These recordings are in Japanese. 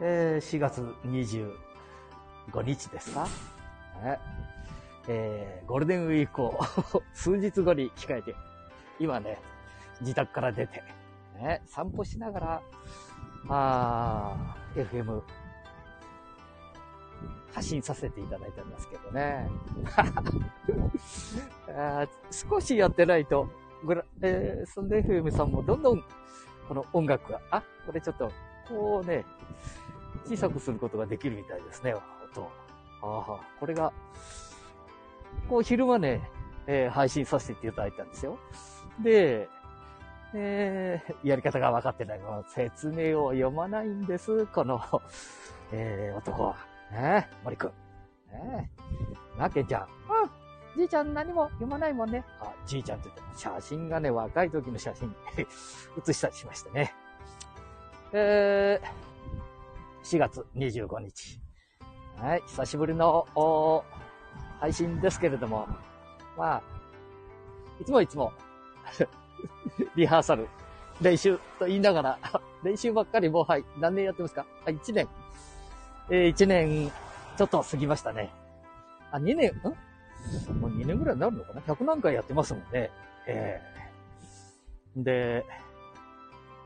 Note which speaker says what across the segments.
Speaker 1: えー4月25日ですか、ねえーゴールデンウィークを 数日後に控えて、今ね、自宅から出て、ね、散歩しながら、あー FM 発信させていただいたんですけどね。あー少しやってないと、グラえー、そんで FM さんもどんどんこの音楽が、あ、これちょっと、こうね、小さくすることができるみたいですね、音。ああ、これが、こう昼間ね、えー配信させていただいたんですよ。で、えーやり方が分かってない。説明を読まないんです、この、えー男は。ねえ、森くん。ねえ。な、けちゃん。うん。じいちゃん何も読まないもんね。あ、じいちゃんって言っても写真がね、若い時の写真 写したりしましたね。えー、4月25日。はい、久しぶりのお配信ですけれども、まあ、いつもいつも、リハーサル、練習と言いながら、練習ばっかりもう、はい、何年やってますか？あ、1年。えー、1年ちょっと過ぎましたね。あ、2年、ん？もう2年ぐらいになるのかな ?100 何回やってますもんね。えー、で、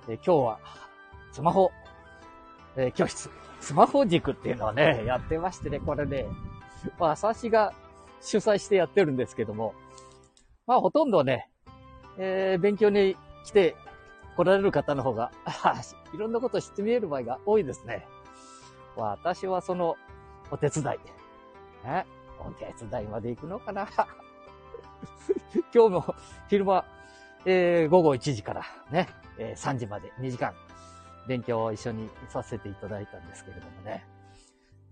Speaker 1: え今日は、スマホ、えー教室、スマホ塾っていうのはね、やってましてね、これね、まあ、私が主催してやってるんですけども、まあ、ほとんどね、えー勉強に来て来られる方の方が、いろんなこと知って見える場合が多いですね。私はその、お手伝い。ね、お手伝いまで行くのかな？今日も昼間、えー午後1時からね、えー3時まで2時間勉強を一緒にさせていただいたんですけれどもね。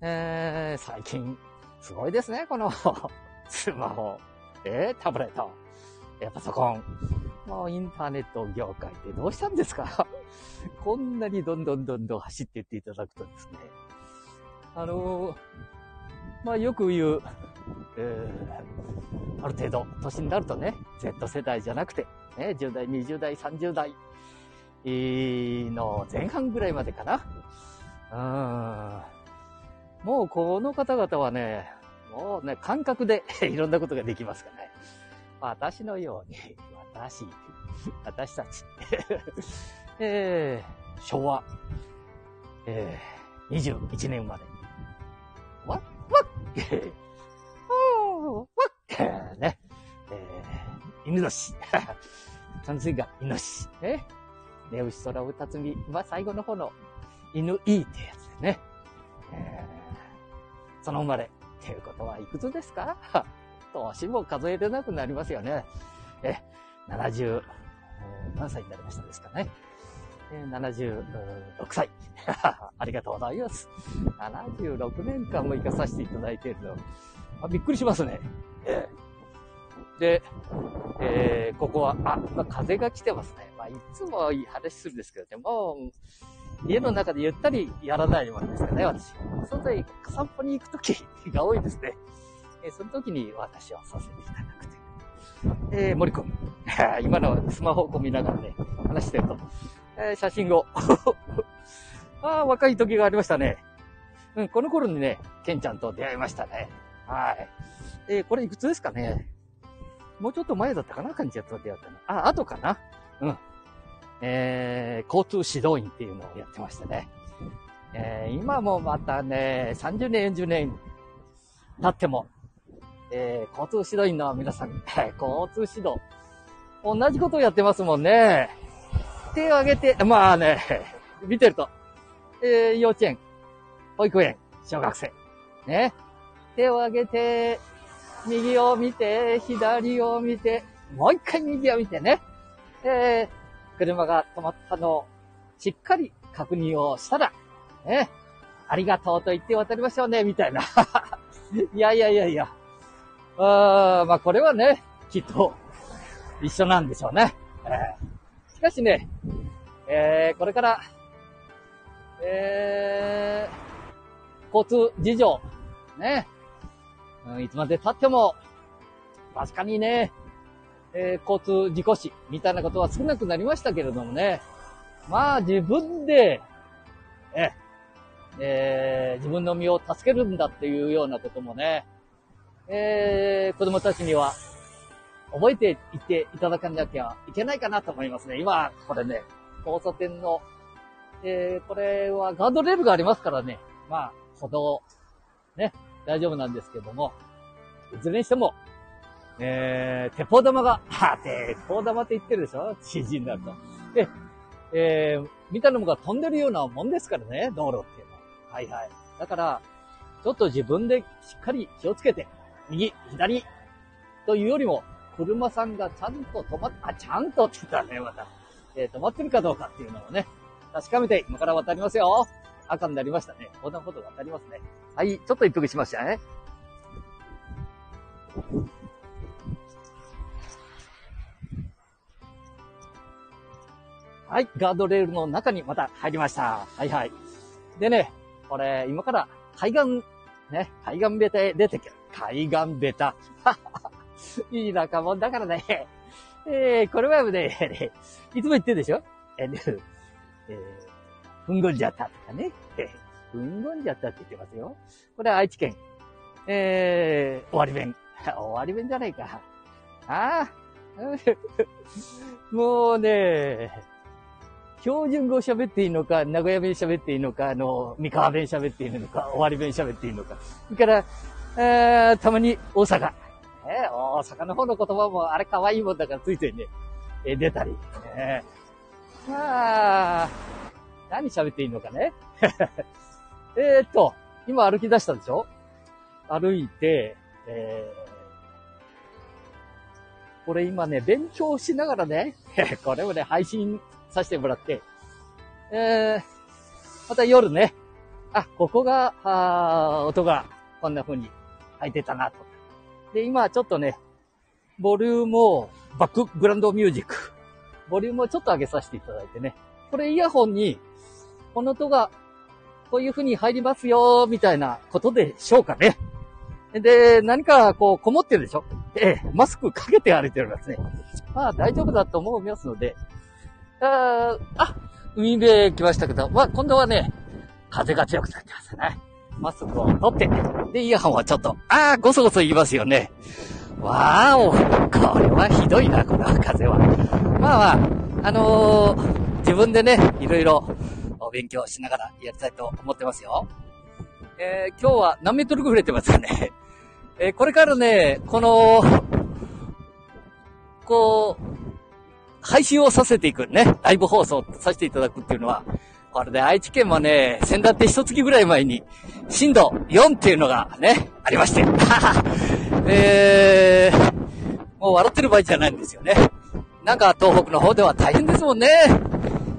Speaker 1: えー最近、すごいですね、この スマホ、えータブレット、えーパソコン。もうインターネット業界ってどうしたんですか？こんなにどんどんどんどん走っていっていただくとですね。あのーまあよく言う、えーある程度年になるとね、Z 世代じゃなくて、ね、10代、20代、30代の前半ぐらいまでかな。うん。もうこの方々はね、もうね、感覚で いろんなことができますからね。私のように、私、私たち、えー昭和、えー21年生まれ。わっ、わっ、おーわっ、ね、えー犬年。関水が犬年。えーね。寝牛空を辰巳は最後の方の犬いいってやつでね。えーその生まれ。っていうことはいくつですか？年も数えれなくなりますよね。え、70、何歳になりましたですかね？76歳。ありがとうございます。76年間も生かさせていただいているの。びっくりしますね。えーで、えーここは、あ、まあ、風が来てますね。まあ、いつもいい話するんですけどね、もう、家の中でゆったりやらないもんですよね、私。外へ散歩に行くときが多いですね。えーその時に私はさせていただくという。えー森くん。今のスマホを見ながらね、話してると、えー写真を。ああ、若い時がありましたね。うん、この頃にね、ケンちゃんと出会いましたね。はい。えーこれいくつですかね？もうちょっと前だったかなケンちゃんと出会ったの。あ、後かなうん。えー、交通指導員っていうのをやってましたね。えー、今もまたね、30年、40年経っても、えー、交通指導員の皆さん、交通指導、同じことをやってますもんね。手を挙げて、まあね、見てると、えー、幼稚園、保育園、小学生、ね。手を挙げて、右を見て、左を見て、もう一回右を見てね。えー、車が止まったのをしっかり確認をしたら、ね、ありがとうと言って渡りましょうね、みたいな。いやいやいやいや。あーまあこれはね、きっと一緒なんでしょうね。えーしかしね、えーこれから、えー交通事情、ね、うんいつまで経っても、確かにね、えー交通事故死みたいなことは少なくなりましたけれどもね。まあ自分で、え、えー、自分の身を助けるんだっていうようなこともね、えー、子供たちには覚えていっていただかなきゃいけないかなと思いますね。今、これね、交差点の、えー、これはガードレールがありますからね、まあ、歩道、ね、大丈夫なんですけども、いずれにしても、えー、鉄砲玉が、は鉄砲玉って言ってるでしょ ?CG になると。で、えー、見たのが飛んでるようなもんですからね、道路っていうのは。はいはい。だから、ちょっと自分でしっかり気をつけて、右、左、というよりも、車さんがちゃんと止まっ、あ、ちゃんとって言ったらね、また、えー、止まってるかどうかっていうのをね、確かめて今から渡りますよ。赤になりましたね。こんなこと渡りますね。はい、ちょっと一服しましたね。はい、ガードレールの中にまた入りました。はいはい。でね、これ、今から海岸、ね、海岸ベタへ出てくる。海岸ベタ。いい仲間だからね。えー、これはね、いつも言ってるでしょ？えー、え、ふんごんじゃったとかね。ふんごんじゃったって言ってますよ。これは愛知県。えー、終わり弁。終わり弁じゃないか。ああ。もうね、標準語喋っていいのか、名古屋弁喋っていいのか、あの、三河弁喋っていいのか、終わり弁喋っていいのか。それから、えー、たまに大阪。えー、大阪の方の言葉もあれ可愛いもんだからついてね、えー、出たり。えー、まあ、何喋っていいのかね。えっと、今歩き出したでしょ？歩いて、えー、これ今ね、勉強しながらね、これをね、配信させてもらって、えー、また夜ね、あ、ここが、あ音がこんな風に入ってたなと。で、今ちょっとね、ボリュームを、バックグランドミュージック、ボリュームをちょっと上げさせていただいてね、これイヤホンに、この音がこういう風に入りますよ、みたいなことでしょうかね。で、何かこう、こもってるでしょええ、マスクかけて歩いてるんですね。まあ大丈夫だと思いますので、ああ、海辺来ましたけど、まあ、今度はね、風が強くなってますね。マスクを取って、で、イヤホンはちょっと、ああ、ごそごそ言いますよね。わーお、これはひどいな、この風は。まあまあ、あのー、自分でね、いろいろお勉強しながらやりたいと思ってますよ。えー、今日は何メートルぐらい触れてますかね？えー、これからね、この、こう、配信をさせていくね、ライブ放送させていただくっていうのは、これで愛知県はね、先だって一月ぐらい前に、震度4っていうのがね、ありまして。えー、もう笑ってる場合じゃないんですよね。なんか東北の方では大変ですもんね。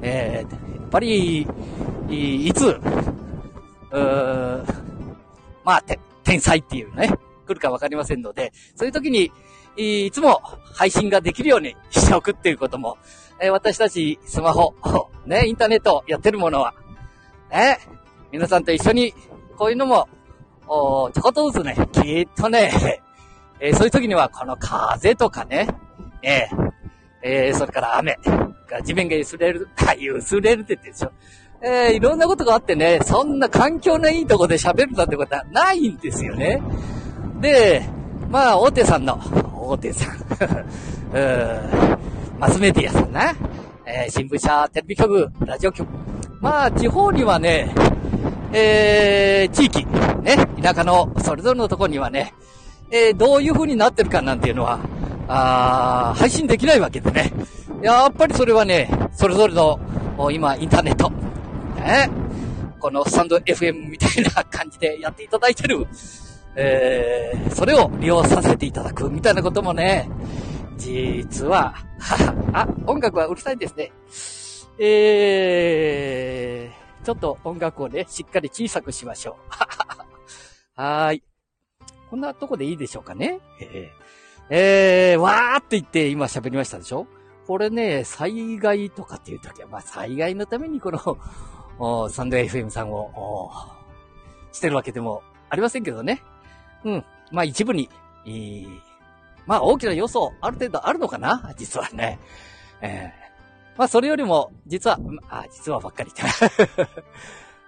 Speaker 1: えー、ぱり、いつ、うーまあ、て天才っていうね、来るかわかりませんので、そういう時に、いつも配信ができるようにしておくっていうことも、え私たちスマホ、ね、インターネットやってるものは、ね、皆さんと一緒にこういうのも、おちょこっとずつね、きっとね、えー、そういう時にはこの風とかね、えー、えー、それから雨、か地面が薄れる、あ、薄れるって言ってるでしょ。えー、いろんなことがあってね、そんな環境のいいとこで喋るなんてことはないんですよね。で、まあ、大手さんの、大手さん。マスメディアさんな。えー、新聞社、テレビ局、ラジオ局。まあ、地方にはね、えー、地域、ね、田舎のそれぞれのとこにはね、えー、どういう風になってるかなんていうのは、あ配信できないわけでね。やっぱりそれはね、それぞれの、今、インターネット、ね、このスタンド FM みたいな感じでやっていただいてる、えー、それを利用させていただくみたいなこともね、実は、あ、音楽はうるさいですね。えー、ちょっと音楽をね、しっかり小さくしましょう。はーい。こんなとこでいいでしょうかね？えー、えー、わーって言って今喋りましたでしょ？これね、災害とかっていう時は、まあ災害のためにこの、サンド FM さんを、してるわけでもありませんけどね。うん。まあ一部に、えー、まあ大きな要素ある程度あるのかな？実はね。えー、まあそれよりも、実は、あ、実はばっかり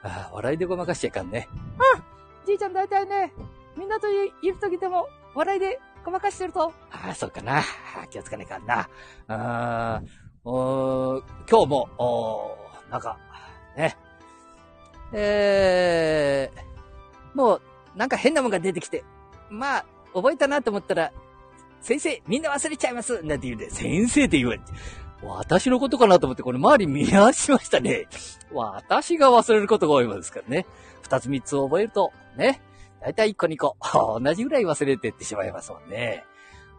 Speaker 1: あ、笑いでごまかしちゃいかんね。うん。じいちゃん大体ね、みんなといるときでも、笑いでごまかしてると。ああ、そうかな。気をつかねえかんな。あお今日も、おなんか、ね。えー、もう、なんか変なもんが出てきて、まあ、覚えたなと思ったら、先生、みんな忘れちゃいますなんて言うんで、先生って言われて。私のことかなと思って、これ周り見回しましたね。私が忘れることが多いもんですからね。二つ三つ覚えると、ね。だいたい一個二個、同じぐらい忘れてってしまいますもんね。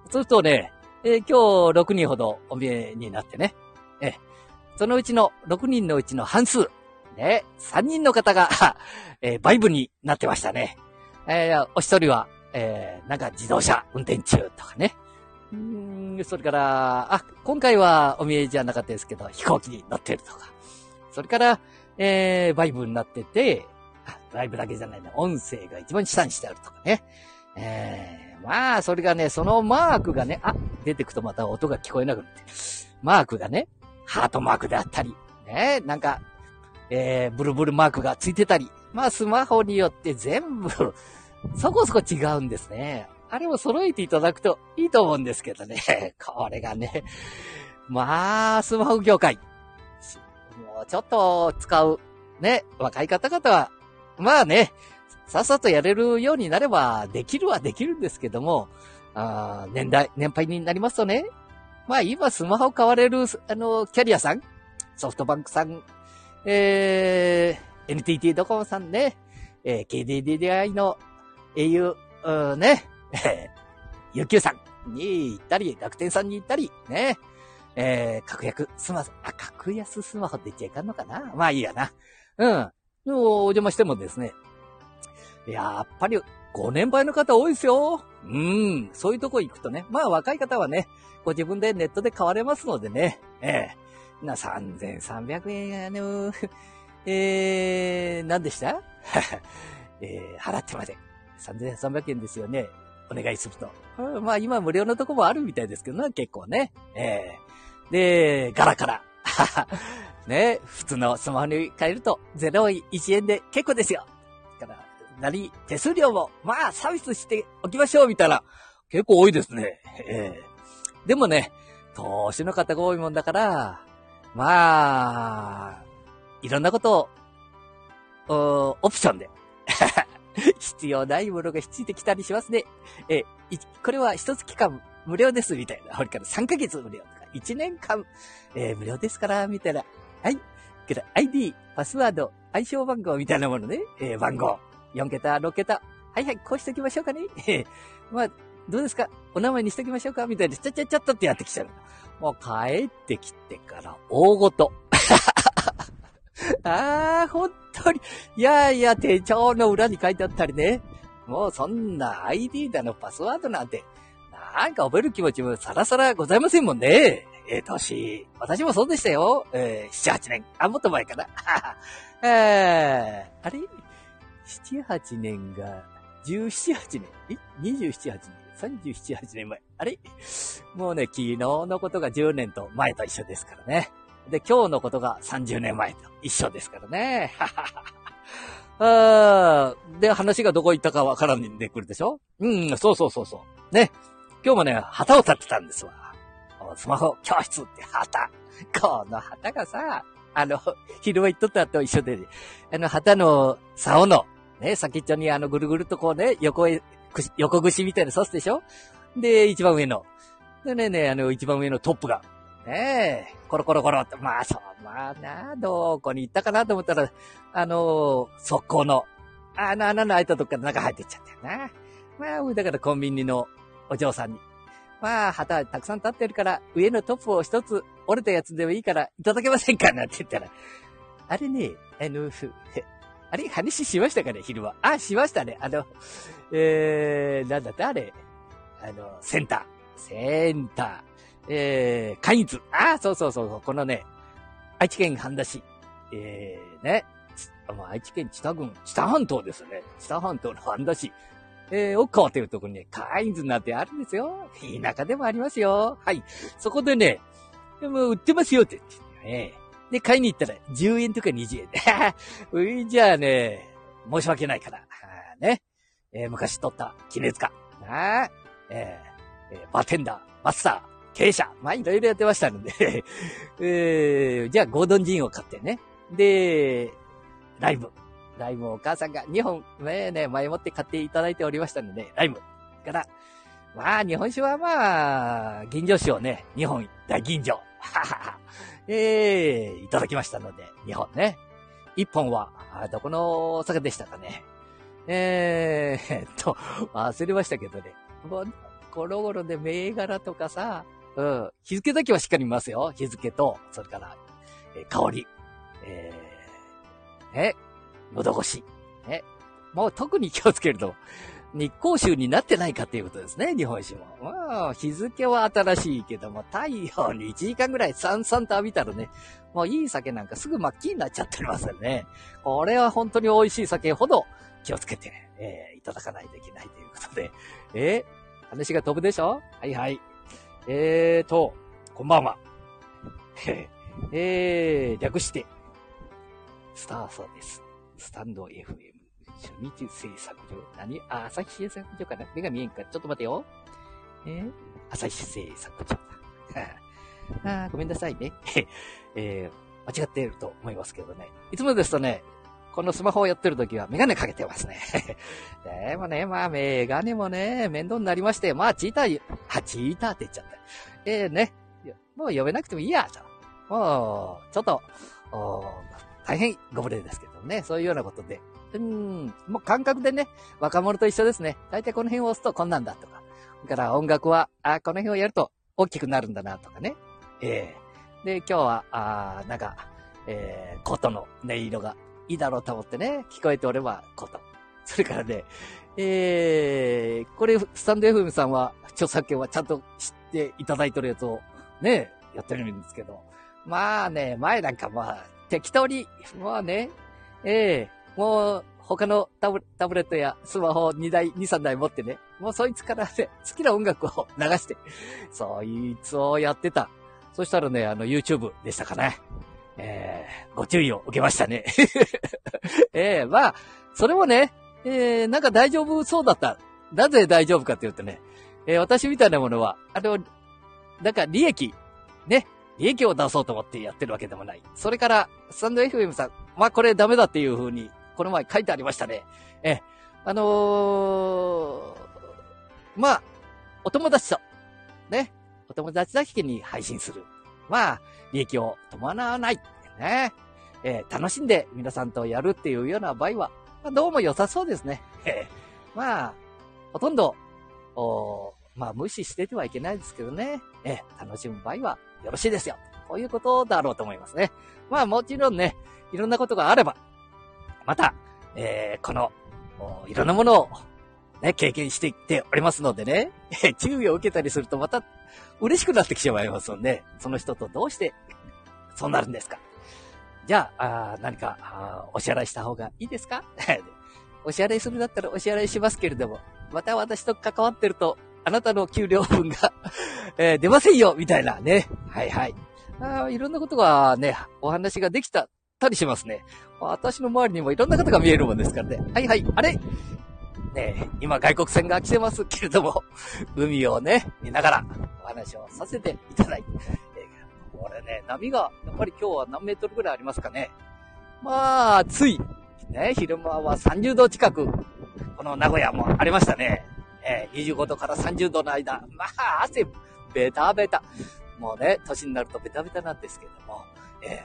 Speaker 1: そうするとね、えー、今日六人ほどお見えになってね。えそのうちの六人のうちの半数、ね、三人の方が えー、バイブになってましたね。えー、お一人は、えー、なんか自動車運転中とかね。うん、それから、あ、今回はお見えじゃなかったですけど、飛行機に乗ってるとか。それから、えー、バイブになってて、あ、バイブだけじゃないな、音声が一番下にしてあるとかね。えー、まあ、それがね、そのマークがね、あ、出てくとまた音が聞こえなくなって。マークがね、ハートマークであったり、ね、なんか、えー、ブルブルマークがついてたり、まあ、スマホによって全部そこそこ違うんですね。あれを揃えていただくといいと思うんですけどね。これがね。まあ、スマホ業界。もうちょっと使う、ね、若い方々は、まあね、さっさとやれるようになれば、できるはできるんですけども、あ年代、年配になりますとね、まあ今スマホ買われる、あの、キャリアさん、ソフトバンクさん、えー、NTT ドコモさんね、えー、KDDI の au、うん、ね、UQ さんに行ったり、楽天さんに行ったり、ね、えー、格安スマホ、あ、格安スマホって言っちゃいかんのかな。まあいいやな。うん。お邪魔してもですね、やっぱりご年配の方多いですよ。うん。そういうとこ行くとね。まあ若い方はね、ご自分でネットで買われますのでね。ええ ー、な、3300円、あの、えー、何でした？えー、払ってまで。3300円ですよね。お願いすると。うん、まあ今無料のとこもあるみたいですけどね、結構ね。えー、で、ガラガラ。ね、普通のスマホに変えると0.1円で結構ですよ。だから、なり、手数料も、まあサービスしておきましょう、みたいな。結構多いですね。えー、でもね、投資の方が多いもんだから、まあ、いろんなことを、オプションで 必要ないものが必いてきたりしますね。え、これは一つ期間無料です、みたいな。これから3ヶ月無料とか、1年間、えー、無料ですから、みたいな。はい。けど、ID、パスワード、相性番号みたいなものね。えー、番号。4桁、6桁。はいはい、こうしときましょうかね。え、まあ、どうですか？お名前にしときましょうか？みたいな。ちゃちゃちゃっとってやってきちゃう。もう帰ってきてから大ごと。ああ、本当に。いやいや、手帳の裏に書いてあったりね。もうそんな ID だのパスワードなんて、なんか覚える気持ちもさらさらございませんもんね。えー、年。私もそうでしたよ。えー、7、8年。あ、もっと前かな。えー、あれ ?7、8年が、17、8年。え ?27、8年。37、8年前。あれ？もうね、昨日のことが10年と前と一緒ですからね。で、今日のことが30年前と一緒ですからね。あで、話がどこ行ったかわからんでくるでしょ？うん、そうそうそうそう。ね。今日もね、旗を立ってたんですわ。スマホ教室って旗。この旗がさ、あの、昼間行っとったと一緒で、あの、旗の竿の、ね、先っちょにあの、ぐるぐるとこうね、横へ、横串みたいな刺すでしょ？で、一番上の。でね、ね、あの、一番上のトップが、ねえ、コロコロコロって、まあそう、まあな、どこに行ったかなと思ったら、あのー、速攻の、あの穴の開いたとこから中入ってっちゃったよな。まあ、だからコンビニのお嬢さんに、まあ、旗たくさん立ってるから、上のトップを一つ折れたやつでもいいからいただけませんかなんて言ったら、あれね、あの、あれ話しましたかね昼は。あ、しましたね。あの、えー、なんだってあれ。あの、センター。センター。えー、カインズ。あ、そうそうそう、このね、愛知県半田市。えー、ね、愛知県知多郡、知多半島ですね。知多半島の半田市。えー、奥川というところにね、カインズなんてあるんですよ。田舎でもありますよ。はい。そこでね、でも売ってますよって言ってね。で、買いに行ったら10円とか20円で。ういじゃあね、申し訳ないから。ね。えー、昔取った絹塚。な、えー、えー、バーテンダー、マスター、経営者。まあ、いろいろやってましたので えー、じゃあ、ゴードンジンを買ってね。で、ライム。ライムをお母さんが2本、ねね、前もって買っていただいておりましたので、ライム。から、まあ、日本酒はまあ、銀醸酒をね、2本、大銀醸。ははは。えー、いただきましたので、2本ね。1本は、どこのお酒でしたかね。えー、っと、忘れましたけどね。もう、ゴロゴロで銘柄とかさ、うん、日付だけはしっかり見ますよ。日付と、それから、えー、香り。えー、ね、喉越し。ね。もう特に気をつけると、日光州になってないかっていうことですね、日本酒も。まあ、日付は新しいけども、太陽に1時間ぐらいさんさんと浴びたらね、もういい酒なんかすぐ真っ黄になっちゃってますよね。これは本当に美味しい酒ほど気をつけて、えー、いただかないといけないということで。えー、話が飛ぶでしょ？はいはい。えーと、こんばんは。えー、略して、スターソーです。スタンド FM 初日制作所。何？あ、朝日製作所かな？目が見えんか。ちょっと待てよ。え？ー、朝日製作所だ。あごめんなさいね。えー、間違っていると思いますけどね。いつもですとね、このスマホをやってるときはメガネかけてますね。でもね、まあメガネもね、面倒になりまして、まあチーター、あ、チーターって言っちゃった。えー、ね、もう呼べなくてもいいや、と。もう、ちょっと、大変ご無礼ですけどね、そういうようなことで。うん、もう感覚でね、若者と一緒ですね。大体この辺を押すとこんなんだとか。だから音楽は、あ、この辺をやると大きくなるんだなとかね。ええー、で、今日は、あなんか、えー、琴の音色がいいだろうと思ってね、聞こえておれば琴。それからね、えー、これ、スタンド FM さんは、著作権はちゃんと知っていただいてるやつを、ね、やってるんですけど。まあね、前なんかまあ、適当に、まあね、ええー、もう、他のタブタブレットやスマホ2台、2、3台持ってね、もうそいつからね、好きな音楽を流して、そいつをやってた。そしたらね、あの、YouTube でしたかね。えー、ご注意を受けましたね。ええー、まあ、それもね、えー、なんか大丈夫そうだった。なぜ大丈夫かって言うとね、えー、私みたいなものは、あの、なんか利益、ね、利益を出そうと思ってやってるわけでもない。それから、スタンド FM さん、まあこれダメだっていう風に、この前書いてありましたね。え、あのー、まあ、お友達と、ね、お友達だけに配信する。まあ、利益を伴わない。ね。えー、楽しんで皆さんとやるっていうような場合は、まあ、どうも良さそうですね。え、まあ、ほとんど、おまあ、無視しててはいけないですけどね。えー、楽しむ場合はよろしいですよ。こういうことだろうと思いますね。まあ、もちろんね、いろんなことがあれば、また、えー、この、いろんなものを、ね、経験していっておりますのでね、注意を受けたりするとまた嬉しくなってきてしまいますので、その人とどうしてそうなるんですかじゃあ、あ何かあお支払いした方がいいですか お支払いするんだったらお支払いしますけれども、また私と関わってると、あなたの給料分が えー、出ませんよみたいなね。はいはい。あいろんなことがね、お話ができたたりしますね。私の周りにもいろんな方が見えるもんですからね。はいはい。あれ？ね今外国船が来てますけれども、海をね、見ながらお話をさせていただいて。えー、これね、波が、やっぱり今日は何メートルぐらいありますかね。まあ、暑い。ね、昼間は30度近く、この名古屋もありましたね。えー、25度から30度の間、まあ、汗、ベタベタ。もうね、年になるとベタベタなんですけども、え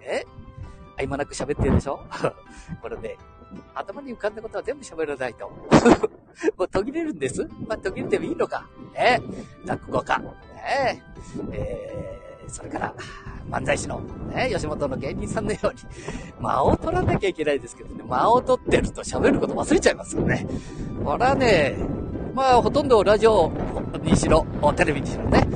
Speaker 1: ー、え合間なく喋ってるでしょ？これね、頭に浮かんだことは全部喋らないと。もう途切れるんです？まあ、途切れてもいいのか。ね落語家。ねえー、それから、漫才師の、ね、吉本の芸人さんのように、間を取らなきゃいけないですけどね、間を取ってると喋ること忘れちゃいますよね。これはね、まあ、ほとんどラジオにしろ、テレビにしろね、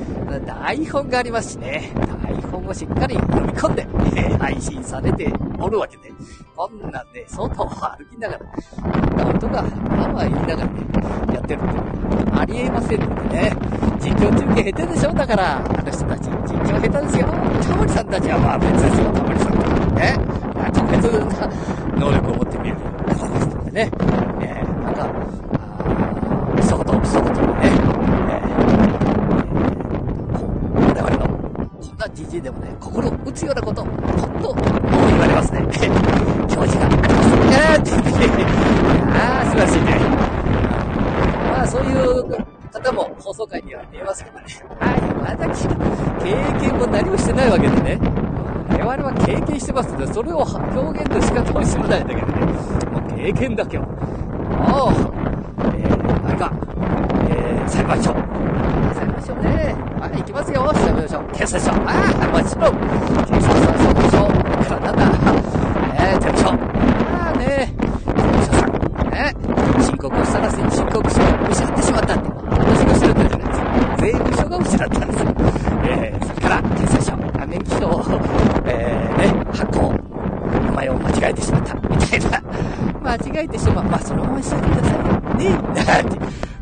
Speaker 1: 台本がありますしね、台本をしっかり読み込んで、え、配信されておるわけで、こんなんで、外を歩きながら、こんな音が、まあま言いながらね、やってるって、ありえませんのでね、実況中継下手でしょだから、あの人たち、実っちは下手ですよ。タモリさんたちはまあ別ですよ、タモリさんとかね。特別な能力を持って見える方ですのでね。えー、なんか、あ一言一言にね、えー、こう、我々の、こんなじじいでもね、心打つようなこと、ほんと、言われますね。教授があ。ーって言って、ああ、素晴らしいね。まあ、そういう方も放送回には見えますけどね。はい、私、経験も何もしてないわけでね。我々は経験してますので、それを表現の仕方を知らないんだけでね。もう経験だけを。おう、えー、何か、えー、裁判所。裁判所ね。はい、行きますよ。裁判所。警察署。ああ、もちろん。警察署、署。からなんだ。えー、手務署。ああね、手務署さん。ね、申告をしたら申告書を失ってしまったって。私が失ったじゃないですか。税務署が失ったんですよ。えー、それから、警察署。免許証を、えー、ね、発行。名前を間違えてしまった。みたいな。間違えてしまう。まあ、そのまましちゃってくださいよ。ねなんて。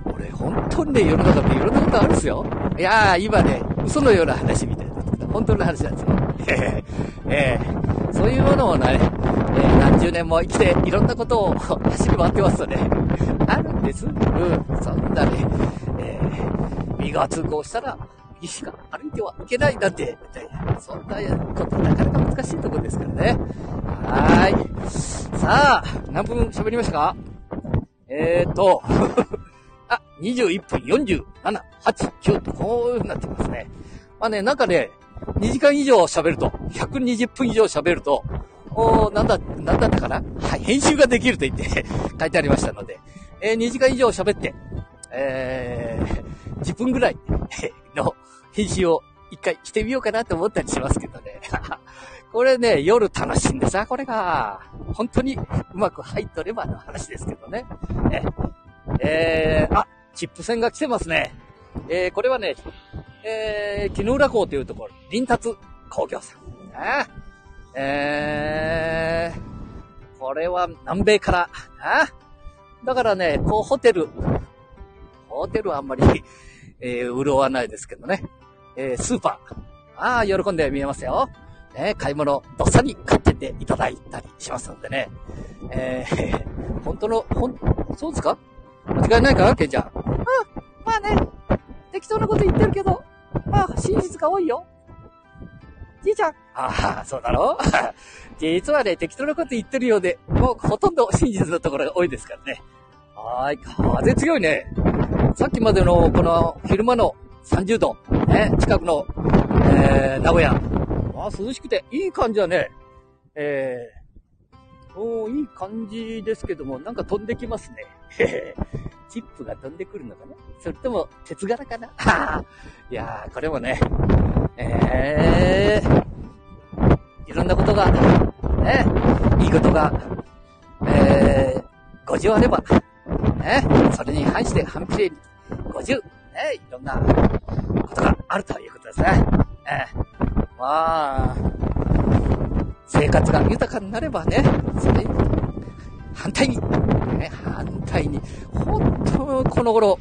Speaker 1: 俺、本当にね、世の中っていろんなことあるんですよ。いやー、今ね、嘘のような話みたいな。本当の話なんですよ。えー、えー、そういうものをね、えー、何十年も生きていろんなことを走り回ってますとね、あるんです。うん、そんなね、えー、右側通行したら、右しか歩いてはいけないなんて、そんなことなかなか難しいところですからね。はーい。さあ、何分喋りましたか？えーと、あ、21分47、8、9とこういう風になってますね。まあね、なんかね、2時間以上喋ると、120分以上喋ると、おなんだ、なんだったかな？はい、編集ができると言って 書いてありましたので、えー、2時間以上喋って、えー、10分ぐらい の編集を一回してみようかなと思ったりしますけどね。これね、夜楽しいんでさ、これが。本当にうまく入っとればの話ですけどね。えー、あ、チップ線が来てますね。えー、これはね、えー、木の浦港というところ、林達工業さん。あえー、これは南米から、あだからね、こうホテル、ホテルはあんまり、えー、潤わないですけどね。えー、スーパー。ああ、喜んで見えますよ。ね、買い物、どっさに買ってていただいたりしますのでね。えー、本当の、ほん、そうですか？間違いないか？ケンちゃん。あまあね、適当なこと言ってるけど、まあ、真実が多いよ。じいちゃん。ああ、そうだろ？実はね、適当なこと言ってるようで、もうほとんど真実のところが多いですからね。はーい、風強いね。さっきまでのこの昼間の30度、ね、近くの、えー、名古屋。ああ、涼しくていい感じだね。えー、おー、いい感じですけども、なんか飛んできますね。チップが飛んでくるのかな？それとも、鉄柄かな？いやー、これもね、えー、いろんなことが、ね、いいことが、えー、50あれば、ね、それに反して反比例に50、ね、いろんなことがあるということですね。えー、まあ、生活が豊かになればね、それに、反対に、ね、反対に、本当この頃、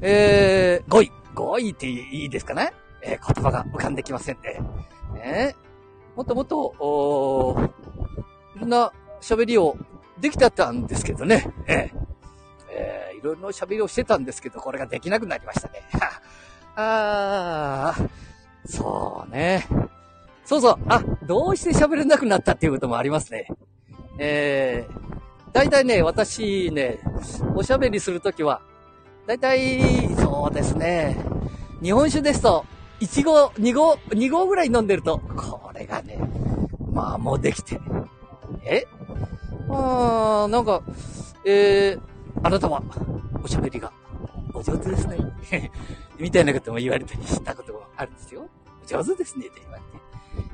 Speaker 1: えー、5位、5位っていいですかね？えー、言葉が浮かんできませんね。ねもっともっと、おいろんな喋りをできてたんですけどね。えー、えー、いろいろ喋りをしてたんですけど、これができなくなりましたね。あー、そうね。そうそう、あ、どうして喋れなくなったっていうこともありますね。えー、大体ね、私ね、おしゃべりするときは、大体、そうですね、日本酒ですと、1号、2号、2号ぐらい飲んでると、これがね、まあもうできて。え？あー、なんか、えー、あなたは、おしゃべりが、お上手ですね。みたいなことも言われたりしたこともあるんですよ。上手ですね、って言わ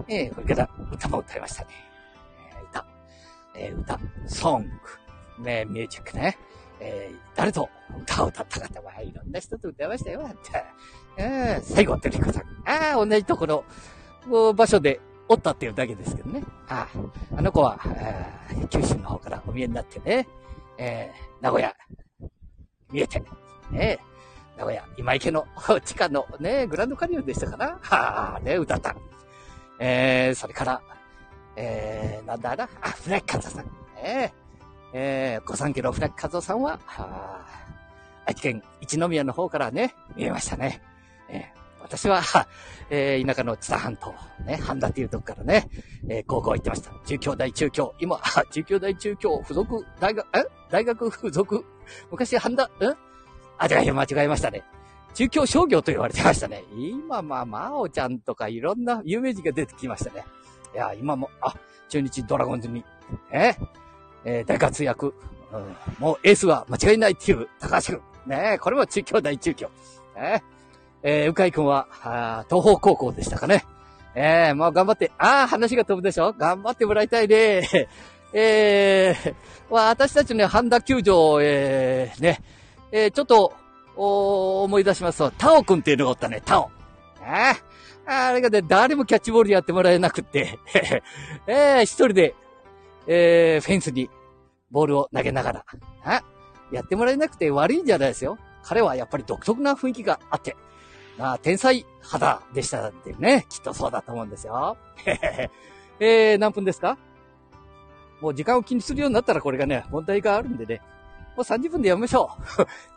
Speaker 1: れて。えー、これから歌も歌いましたね。えー、歌。ソング。ね、ミュージックね。えー、誰と歌を歌った方は、いろんな人と歌いましたよ、って。えー、最後、テリコさん。ああ、同じところ、場所でおったっていうだけですけどね。ああ、あの子は、九州の方からお見えになってね。えー、名古屋、見えて、ね、名古屋、今池の地下のね、グランドカニオンでしたかなはあ、ね、歌った。えー、それから、えー、なんだな、あ、フラッカズさん。ねえー、御三家のフラッカズさんは、はあ、愛知県一宮の方からね、見えましたね。えー、私は、えー、田舎の津田半島、ね、半田っていうとこからね、えー、高校行ってました。中京大中京、今、中京大中京附属大学、え？大学附属？昔半田、んあ、違い、間違えましたね。中京商業と言われてましたね。今、まあ、まおちゃんとかいろんな有名人が出てきましたね。いや、今も、あ、中日ドラゴンズに、ええー、大活躍。うん、もうエースは間違いないっていう高橋君。ねこれも中京大中京。ねえー、うかい君は、あ東方高校でしたかね。えー、もう頑張って、ああ、話が飛ぶでしょ頑張ってもらいたいね。えー、私たちね、半田球場、えー、ね、えー、ちょっと、お思い出しますと、タオくんっていうのがおったね、タオ。ああ、あれがね、誰もキャッチボールやってもらえなくって、えー、一人で、えー、フェンスにボールを投げながら、あやってもらえなくて悪いんじゃないですよ。彼はやっぱり独特な雰囲気があって、まあ天才肌でしたってね、きっとそうだと思うんですよ。えー、何分ですか？もう時間を気にするようになったらこれがね、問題があるんでね、もう30分でやめましょ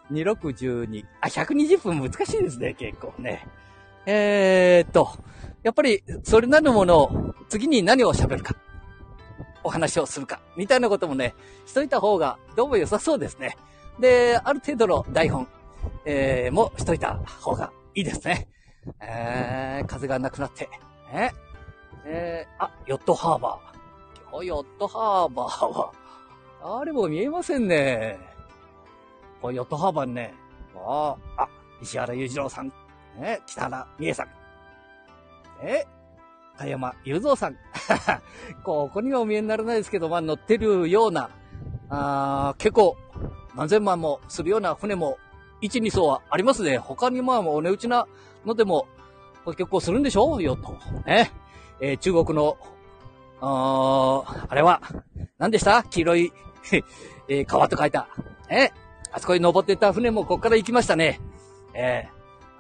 Speaker 1: う。260あ、120分難しいですね、結構ね。えー、っと、やっぱり、それなるものを、次に何を喋るか。お話をするか。みたいなこともね、しといた方が、どうも良さそうですね。で、ある程度の台本、えー、もしといた方がいいですね。えー、風がなくなって、ね。えー、あ、ヨットハーバー。今日ヨットハーバーは、あれも見えませんね。これヨットハーバーね、ああ、石原裕次郎さん、ね、北原美恵さん、え、田山雄三さん。ここにはお見えにならないですけど、まあ乗ってるような、あ結構何千万もするような船も1、2艘はありますね。他にまあお値打ちなのでも結構するんでしょう？よと。ね。えー、中国の、ああれは、何でした？黄色い えー、川と書いた。えあそこに登ってた船もここから行きましたね。え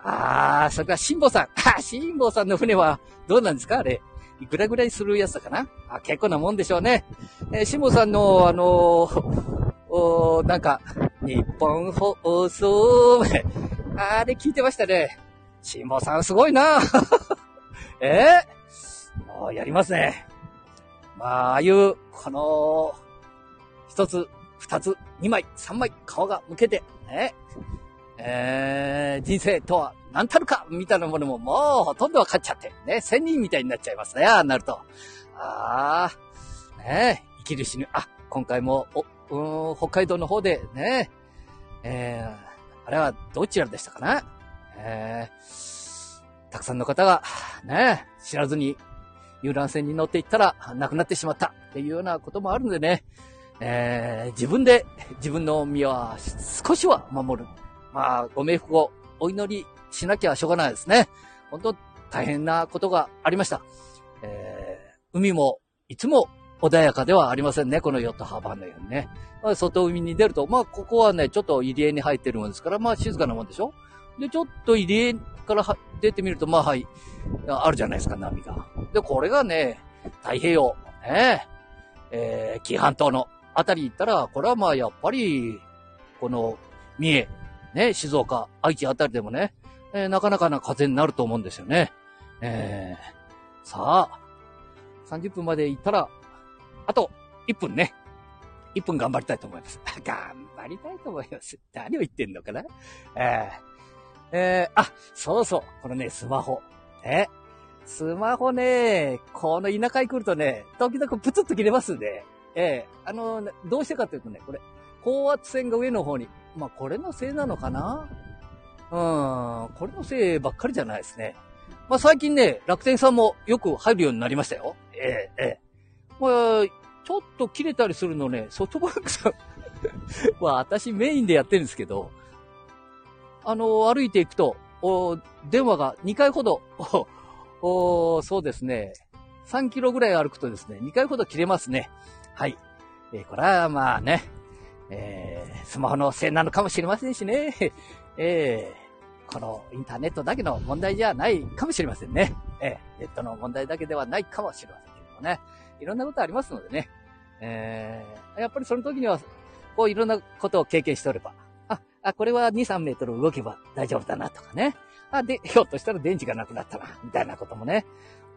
Speaker 1: ー、あ、それから辛坊さん。辛坊さんの船はどうなんですか？あれ。いくらぐらいするやつだかな？あ、結構なもんでしょうね。えー、辛坊さんの、あのー、おなんか、日本放送、あれ聞いてましたね。辛坊さんすごいな えー、もうやりますね。まあ、ああいう、この、一つ、二つ、二枚、三枚、顔が向けて、ね、えー、人生とは何たるかみたいなものももうほとんど分かっちゃって、ね、仙人みたいになっちゃいますね、あなると。ああ、ね生きる死ぬ。あ、今回も、お、うん、北海道の方でね、えー、あれはどちらでしたかな？えー、たくさんの方が、ね、知らずに遊覧船に乗っていったら亡くなってしまったっていうようなこともあるんでね、えー、自分で自分の身は少しは守る。まあ、ご冥福をお祈りしなきゃしょうがないですね。本当大変なことがありました。えー、海もいつも穏やかではありませんね。このヨットハーバーのようにね。ま外海に出ると、まあ、ここはね、ちょっと入り江に入ってるもんですから、まあ、静かなもんでしょ？で、ちょっと入り江から出てみると、まあ、はい、あるじゃないですか、波が。で、これがね、太平洋、ね、えー、紀伊半島のあたり行ったら、これはまあやっぱり、この三重、ね、静岡、愛知あたりでもね、えー、なかなかな風になると思うんですよね。えー、さあ、30分まで行ったら、あと1分ね。1分頑張りたいと思います。頑張りたいと思います。何を言ってんのかなえー、えー、あ、そうそう。このね、スマホ。えスマホね、この田舎に来るとね、時々プツッと切れますんで、ええあの、どうしてかというとね、これ、高圧線が上の方に、まあ、これのせいなのかな？うん、これのせいばっかりじゃないですね。まあ、最近ね、楽天さんもよく入るようになりましたよ。ええええまあ、ちょっと切れたりするのね、ソフトバンクさんまあ、私メインでやってるんですけど、あの、歩いていくと、お電話が2回ほど、おそうですね、3キロぐらい歩くとですね、2回ほど切れますね。はい。えー、これはまあね、えー、スマホのせいなのかもしれませんしね。えこのインターネットだけの問題じゃないかもしれませんね。ええ、ネットの問題だけではないかもしれませんけどもね。いろんなことありますのでね。えー、やっぱりその時には、こういろんなことを経験しておれば、あ、あ、これは2、3メートル動けば大丈夫だなとかね。あ、で、ひょっとしたら電池がなくなったな、みたいなこともね。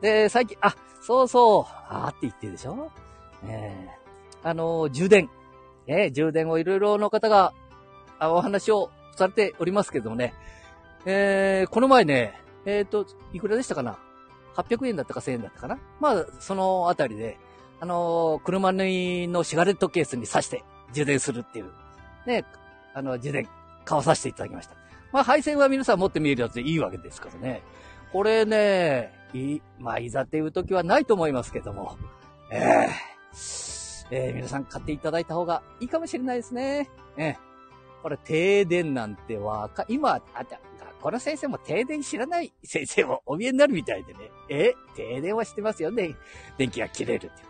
Speaker 1: で、最近、あ、そうそう、あーって言ってるでしょえー、あの、充電。え充電をいろいろの方が、お話をされておりますけどもね。えー、この前ね、えっ、ー、と、いくらでしたかな ?800 円だったか1000円だったかな？まあ、そのあたりで、あのー、車のシガレットケースに挿して充電するっていう、ね、あの、充電、買わさせていただきました。まあ、配線は皆さん持ってみるやつでいいわけですからね。これね、い、まあ、いざっていう時はないと思いますけども、ええー、えー、皆さん買っていただいた方がいいかもしれないですね。ええー、これ停電なんてわか、今、あ、学校の先生も停電知らない先生もお見えになるみたいでね。え停電はしてますよね。電気が切れるって。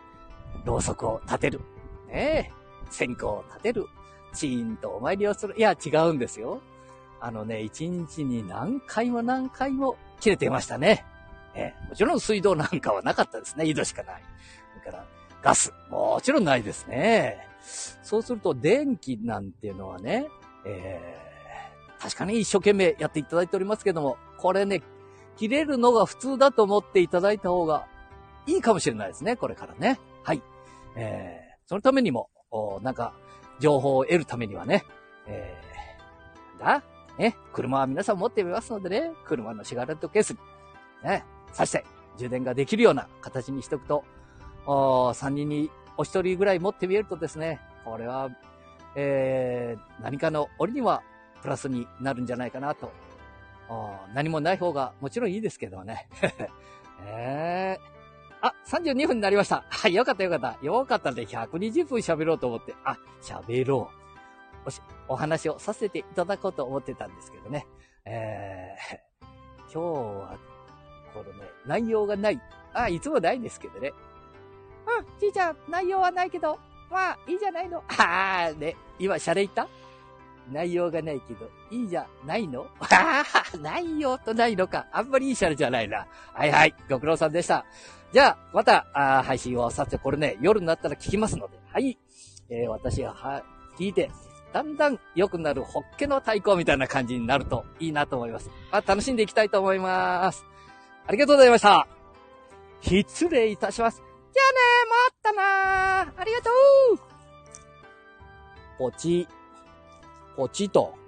Speaker 1: ろうそくを立てる。ねえ。線香を立てる。チーンとお参りをする。いや、違うんですよ。あのね、一日に何回も何回も切れてましたね。ええもちろん水道なんかはなかったですね。井戸しかない。それから、ガス。もちろんないですね。そうすると、電気なんていうのはね、えー、確かに一生懸命やっていただいておりますけども、これね、切れるのが普通だと思っていただいた方がいいかもしれないですね。これからね。はい。えー、そのためにも、なんか、情報を得るためにはね、えー、だ？ね、車は皆さん持ってみますのでね、車のシガレットケースに、ね、さして充電ができるような形にしておくと、3人にお一人ぐらい持ってみるとですね、これは、えー、何かの折にはプラスになるんじゃないかなと。何もない方がもちろんいいですけどね。えー、あ、32分になりました。はい、よかったよかった。よかったんで120分喋ろうと思って。あ、喋ろう。おし、お話をさせていただこうと思ってたんですけどね。えー、今日は、これね、内容がない。あ、いつもないんですけどね。うん、じいちゃん、内容はないけど、まあ、いいじゃないの。ああ、ね、今、シャレ言った？内容がないけど、いいじゃないの？ああ、内容とないのか。あんまりいいシャレじゃないな。はいはい、ご苦労さんでした。じゃあ、また、あ配信をさせて、これね、夜になったら聞きますので、はい。えー、私が、は、聞いて、だんだん良くなるホッケの太鼓みたいな感じになるといいなと思います。まあ、楽しんでいきたいと思います。ありがとうございました。失礼いたします。じゃあねまったなありがとうポチ、ポチと。